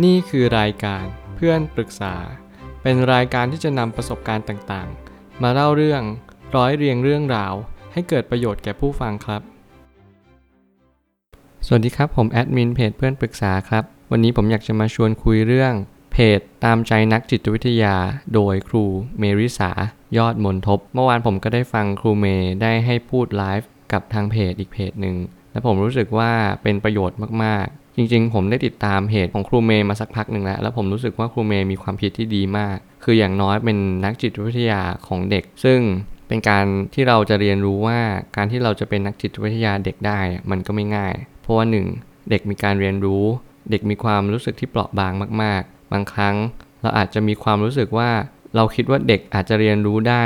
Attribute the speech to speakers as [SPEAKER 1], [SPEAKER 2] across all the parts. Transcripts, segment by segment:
[SPEAKER 1] นี่คือรายการเพื่อนปรึกษา เป็นรายการที่จะนำประสบการณ์ต่างๆ มาเล่าเรื่องร้อยเรียงเรื่องราว ให้เกิดประโยชน์แก่ผู้ฟังครับ สวัสดีครับผมแอดมินเพจเพื่อนปรึกษาครับ วันนี้ผมอยากจะมาชวนคุยเรื่อง เพจตามใจนักจิตวิทยา โดยครูเมริสายอดมนทบ เมื่อวานผมก็ได้ฟังครูเมย์ได้ให้พูดไลฟ์กับทางเพจอีกเพจหนึ่งและผมรู้สึกว่าเป็นประโยชน์มากๆ จริงๆ ผมได้ติดตามเพจของครูเมย์มาสักพักหนึ่งแล้ว แล้วผมรู้สึกว่าครูเมย์มีความคิดที่ดีมาก คืออย่างน้อยเป็นนักจิตวิทยาของเด็ก ซึ่งเป็นการที่เราจะเรียนรู้ว่าการที่เราจะเป็นนักจิตวิทยาเด็กได้มันก็ไม่ง่าย เพราะว่าหนึ่งเด็กมีการเรียนรู้ เด็กมีความรู้สึกที่เปราะบางมาก ๆ บางครั้ง เราอาจจะมีความรู้สึกว่า เราคิดว่าเด็กอาจจะเรียนรู้ได้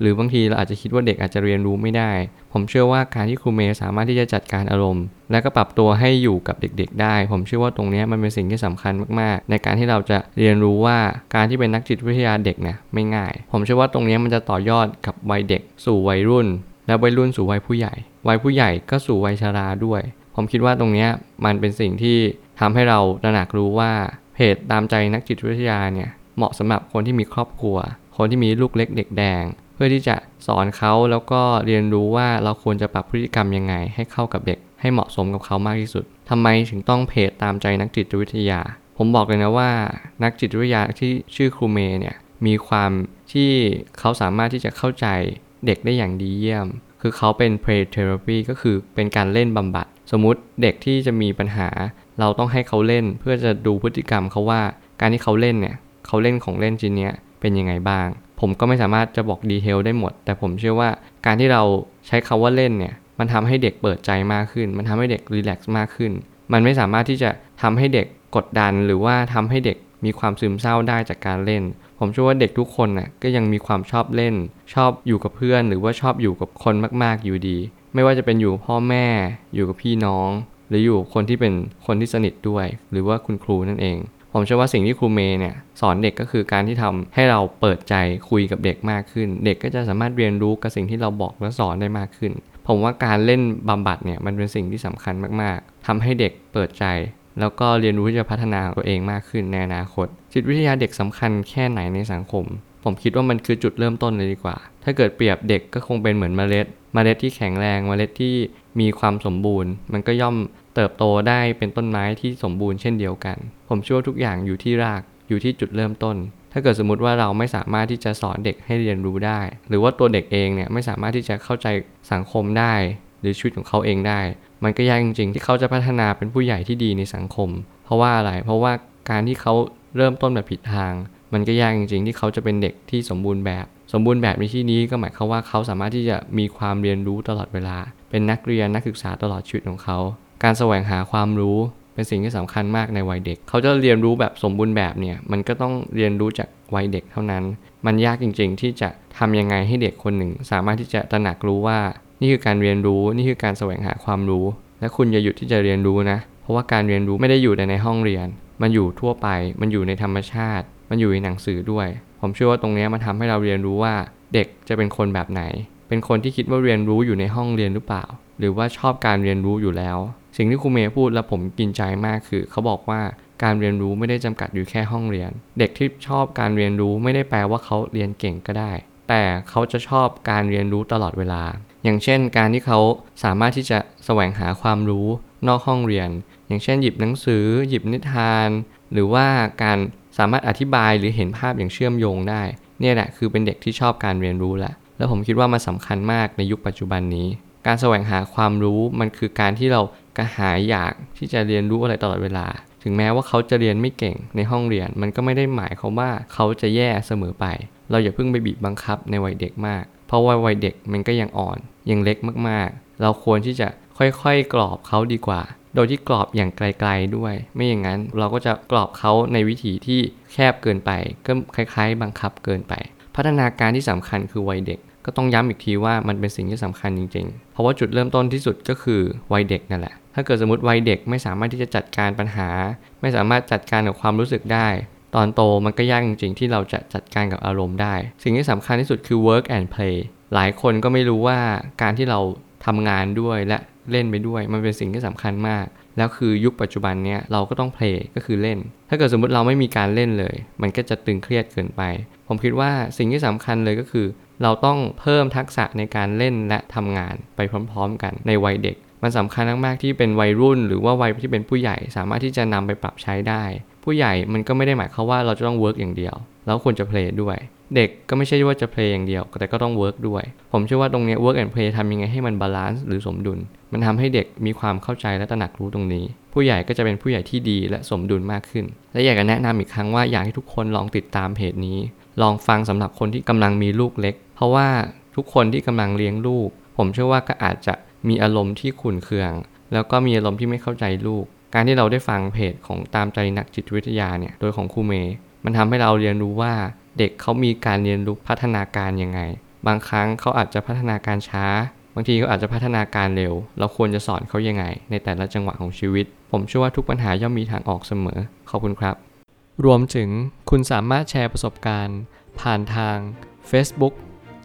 [SPEAKER 1] หรือบางทีเราอาจจะคิดว่าเด็กอาจจะเรียนรู้ไม่ได้ ผมเชื่อว่าการที่ครูเมย์สามารถที่จะจัดการอารมณ์ และก็ปรับตัวให้อยู่กับเด็ก ๆ ได้ ผมเชื่อว่าตรงนี้มันเป็นสิ่งที่สำคัญมากๆ ในการที่เราจะเรียนรู้ว่าการที่เป็นนักจิตวิทยาเด็กเนี่ยไม่ง่าย ผมเชื่อว่าตรงนี้มันจะต่อยอดกับวัยเด็ก สู่วัยรุ่น และวัยรุ่นสู่วัยผู้ใหญ่ วัยผู้ใหญ่ก็สู่วัยชราด้วย ผมคิดว่าตรงนี้มันเป็นสิ่งที่ทำให้เราตระหนักรู้ว่าเพจตามใจนักจิตวิทยาเนี่ยเหมาะสำหรับคนที่มีครอบครัว คนที่มีลูกเล็กเด็กแดง เพื่อที่จะสอนเขาแล้วก็เรียนรู้ว่าเราควรจะปรับพฤติกรรมยังไง ให้เข้ากับเด็ก ให้เหมาะสมกับเขามากที่สุดทำไมถึงต้องเพจตามใจนักจิตวิทยา ผมบอกเลยนะว่า นักจิตวิทยาที่ชื่อครูเมย์เนี่ยมีความที่เขาสามารถที่จะเข้าใจเด็กได้อย่างดีเยี่ยม คือเขาเป็น play therapy ก็คือเป็นการเล่นบำบัด สมมุติเด็กที่จะมีปัญหา เราต้องให้เขาเล่นเพื่อจะดูพฤติกรรมเขาว่า การที่เขาเล่นเนี่ยเขาเล่นของเล่นชิ้นนี้เป็นยังไงบ้าง ผมก็ไม่สามารถจะบอกดีเทลได้หมด แต่ผมเชื่อว่าการที่เราใช้คาว่าเล่นเนี่ย มันทำให้เด็กเปิดใจมากขึ้น มันทำให้เด็กรีแลกซ์มากขึ้น มันไม่สามารถที่จะทำให้เด็กกดดัน หรือว่าทำให้เด็กมีความซึมเศร้าได้จากการเล่น ผมเชื่อว่าเด็กทุกคนน่ะก็ยังมีความชอบเล่น ชอบอยู่กับเพื่อน หรือว่าชอบอยู่กับคนมาก ๆ อยู่ดี ไม่ว่าจะเป็นอยู่พ่อแม่ อยู่กับพี่น้อง หรืออยู่คนที่เป็นคนที่สนิทด้วย หรือว่าคุณครูนั่นเอง ผมเชื่อว่าสิ่งที่ครูเมย์เนี่ยสอนเด็กก็คือการที่ทำให้เราเปิดใจคุยกับเด็กมากขึ้น เด็กก็จะสามารถเรียนรู้กับสิ่งที่เราบอกและสอนได้มากขึ้น ผมว่าการเล่นบำบัดเนี่ยมันเป็นสิ่งที่สำคัญมากๆทำให้เด็กเปิดใจ แล้วก็เรียนรู้ที่จะพัฒนาตัวเองมากขึ้นในอนาคต จิตวิทยาเด็กสำคัญแค่ไหนในสังคม ผมคิดว่ามันคือจุดเริ่มต้นเลยดีกว่า ถ้าเกิดเปรียบเด็กก็คงเป็นเหมือนเมล็ด เมล็ดที่แข็งแรง เมล็ดที่มีความสมบูรณ์ มันก็ย่อม เติบโตได้เป็นต้นไม้ที่สมบูรณ์เช่นเดียวกัน ผมเชื่อทุกอย่างอยู่ที่รากอยู่ที่จุดเริ่มต้น ถ้าเกิดสมมติว่าเราไม่สามารถที่จะสอนเด็กให้เรียนรู้ได้ หรือว่าตัวเด็กเองเนี่ยไม่สามารถที่จะเข้าใจสังคมได้ หรือชีวิตของเขาเองได้ มันก็ยากจริงๆ ที่เขาจะพัฒนาเป็นผู้ใหญ่ที่ดีในสังคม เพราะว่าอะไร เพราะว่าการที่เขาเริ่มต้นแบบผิดทาง มันก็ยากจริงๆ ที่เขาจะเป็นเด็กที่สมบูรณ์แบบ สมบูรณ์แบบในที่นี้ก็หมายความว่าเขาสามารถที่จะมีความเรียนรู้ตลอดเวลา เป็นนักเรียนนักศึกษาตลอดชีวิตของเขา การแสวงหาความรู้เป็นสิ่งที่สำคัญมากในวัยเด็ก เขาจะเรียนรู้แบบสมบูรณ์แบบเนี่ย มันก็ต้องเรียนรู้จากวัยเด็กเท่านั้น มันยากจริง ๆ ที่จะทำยังไงให้เด็กคนหนึ่ง สามารถที่จะตระหนักรู้ว่า นี่คือการเรียนรู้ นี่คือการแสวงหาความรู้ และคุณอย่าหยุดที่จะเรียนรู้นะ เพราะว่าการเรียนรู้ไม่ได้อยู่แต่ในห้องเรียน มันอยู่ทั่วไป มันอยู่ในธรรมชาติ มันอยู่ในหนังสือด้วย ผมเชื่อว่าตรงนี้มันทำให้เราเรียนรู้ว่าเด็กจะเป็นคนแบบไหน เป็นคนที่คิดว่าเรียนรู้อยู่ในห้องเรียนหรือเปล่า หรือว่าชอบการเรียนรู้อยู่แล้ว สิ่งที่ครูเมย์พูดแล้วผมกินใจมากคือ เขาบอกว่าการเรียนรู้ไม่ได้จำกัดอยู่แค่ห้องเรียน เด็กที่ชอบการเรียนรู้ไม่ได้แปลว่าเขาเรียนเก่งก็ได้ แต่เขาจะชอบการเรียนรู้ตลอดเวลา อย่างเช่น การที่เขาสามารถที่จะแสวงหาความรู้นอกห้องเรียน อย่างเช่น หยิบหนังสือ หยิบนิทาน หรือว่าการสามารถอธิบายหรือเห็นภาพอย่างเชื่อมโยงได้ เนี่ยแหละคือเป็นเด็กที่ชอบการเรียนรู้แหละแล้วผมคิดว่ามันสำคัญมากในยุคปัจจุบันนี้ การแสวงหาความรู้มันคือการที่เรา กระหายอยากที่จะเรียนรู้อะไรตลอดเวลา ถึงแม้ว่าเขาจะเรียนไม่เก่งในห้องเรียน มันก็ไม่ได้หมายความว่าเขาจะแย่เสมอไป เราอย่าเพิ่งไปบีบบังคับในวัยเด็กมาก เพราะว่าวัยเด็กมันก็ยังอ่อน ยังเล็กมากๆ เราควรที่จะค่อยๆ กรอบเขาดีกว่า โดยที่กรอบอย่างไกลๆด้วย ไม่อย่างนั้นเราก็จะกรอบเขาในวิถีที่แคบเกินไป ก็คล้ายๆ บังคับเกินไป พัฒนาการที่สำคัญคือวัยเด็ก ก็ต้องย้ำอีกทีว่ามันเป็นสิ่งที่สำคัญจริง ๆ เพราะว่าจุดเริ่มต้นที่สุดก็คือวัยเด็กนั่นแหละ ถ้าเกิดสมมติวัยเด็กไม่สามารถที่จะจัดการปัญหา ไม่สามารถจัดการกับความรู้สึกได้ ตอนโตมันก็ยากจริงๆ ที่เราจะจัดการกับอารมณ์ได้ สิ่งที่สำคัญที่สุดคือ work and play หลายคนก็ไม่รู้ว่าการที่เราทำงานด้วยและเล่นไปด้วย มันเป็นสิ่งที่สำคัญมาก แล้วคือยุคปัจจุบันเนี้ยเราก็ต้องเพลย์ก็คือเล่น ถ้าเกิดสมมติเราไม่มีการเล่นเลย มันก็จะตึงเครียดเกินไป ผมคิดว่าสิ่งที่สำคัญเลยก็คือ เราต้องเพิ่มทักษะในการเล่นและทำงานไปพร้อมๆ กันในวัยเด็ก มันสำคัญมากๆที่เป็นวัยรุ่น หรือว่าวัยที่เป็นผู้ใหญ่สามารถที่จะนำไปปรับใช้ได้ ผู้ใหญ่มันก็ไม่ได้หมายความว่าเราจะต้อง work อย่างเดียวแล้วควรจะ play ด้วย เด็กก็ไม่ใช่ว่าจะ play อย่างเดียว แต่ก็ต้อง work ด้วย ผมเชื่อว่าตรงนี้ work and play ทำยังไงให้มัน balance หรือสมดุล มันทำให้เด็กมีความเข้าใจและตระหนักรู้ตรงนี้ ผู้ใหญ่ก็จะเป็นผู้ใหญ่ที่ดีและสมดุลมากขึ้น และอยากจะแนะนำอีกครั้งว่าอยากให้ทุกคนลองติดตามเพจนี้ ลองฟังสำหรับคนที่กำลังมีลูกเล็ก เพราะว่าทุกคนที่กำลังเลี้ยงลูก ผมเชื่อว่าก็อาจจะมีอารมณ์ที่ขุ่นเคือง แล้วก็มีอารมณ์ที่ไม่เข้าใจลูก การที่เราได้ฟังเพจของตามใจนักจิตวิทยาเนี่ยโดยของครูเมย์มันทำให้เราเรียนรู้ว่าเด็กเขามีการเรียนรู้พัฒนาการยังไง บางครั้งเขาอาจจะพัฒนาการช้า บางทีเขาอาจจะพัฒนาการเร็ว เราควรจะสอนเขายังไง ในแต่ละจังหวะของชีวิต ผมเชื่อว่าทุกปัญหาย่อมมีทางออกเสมอ ขอบคุณครับ รวมถึงคุณสามารถแชร์ประสบการณ์ ผ่านทาง Facebook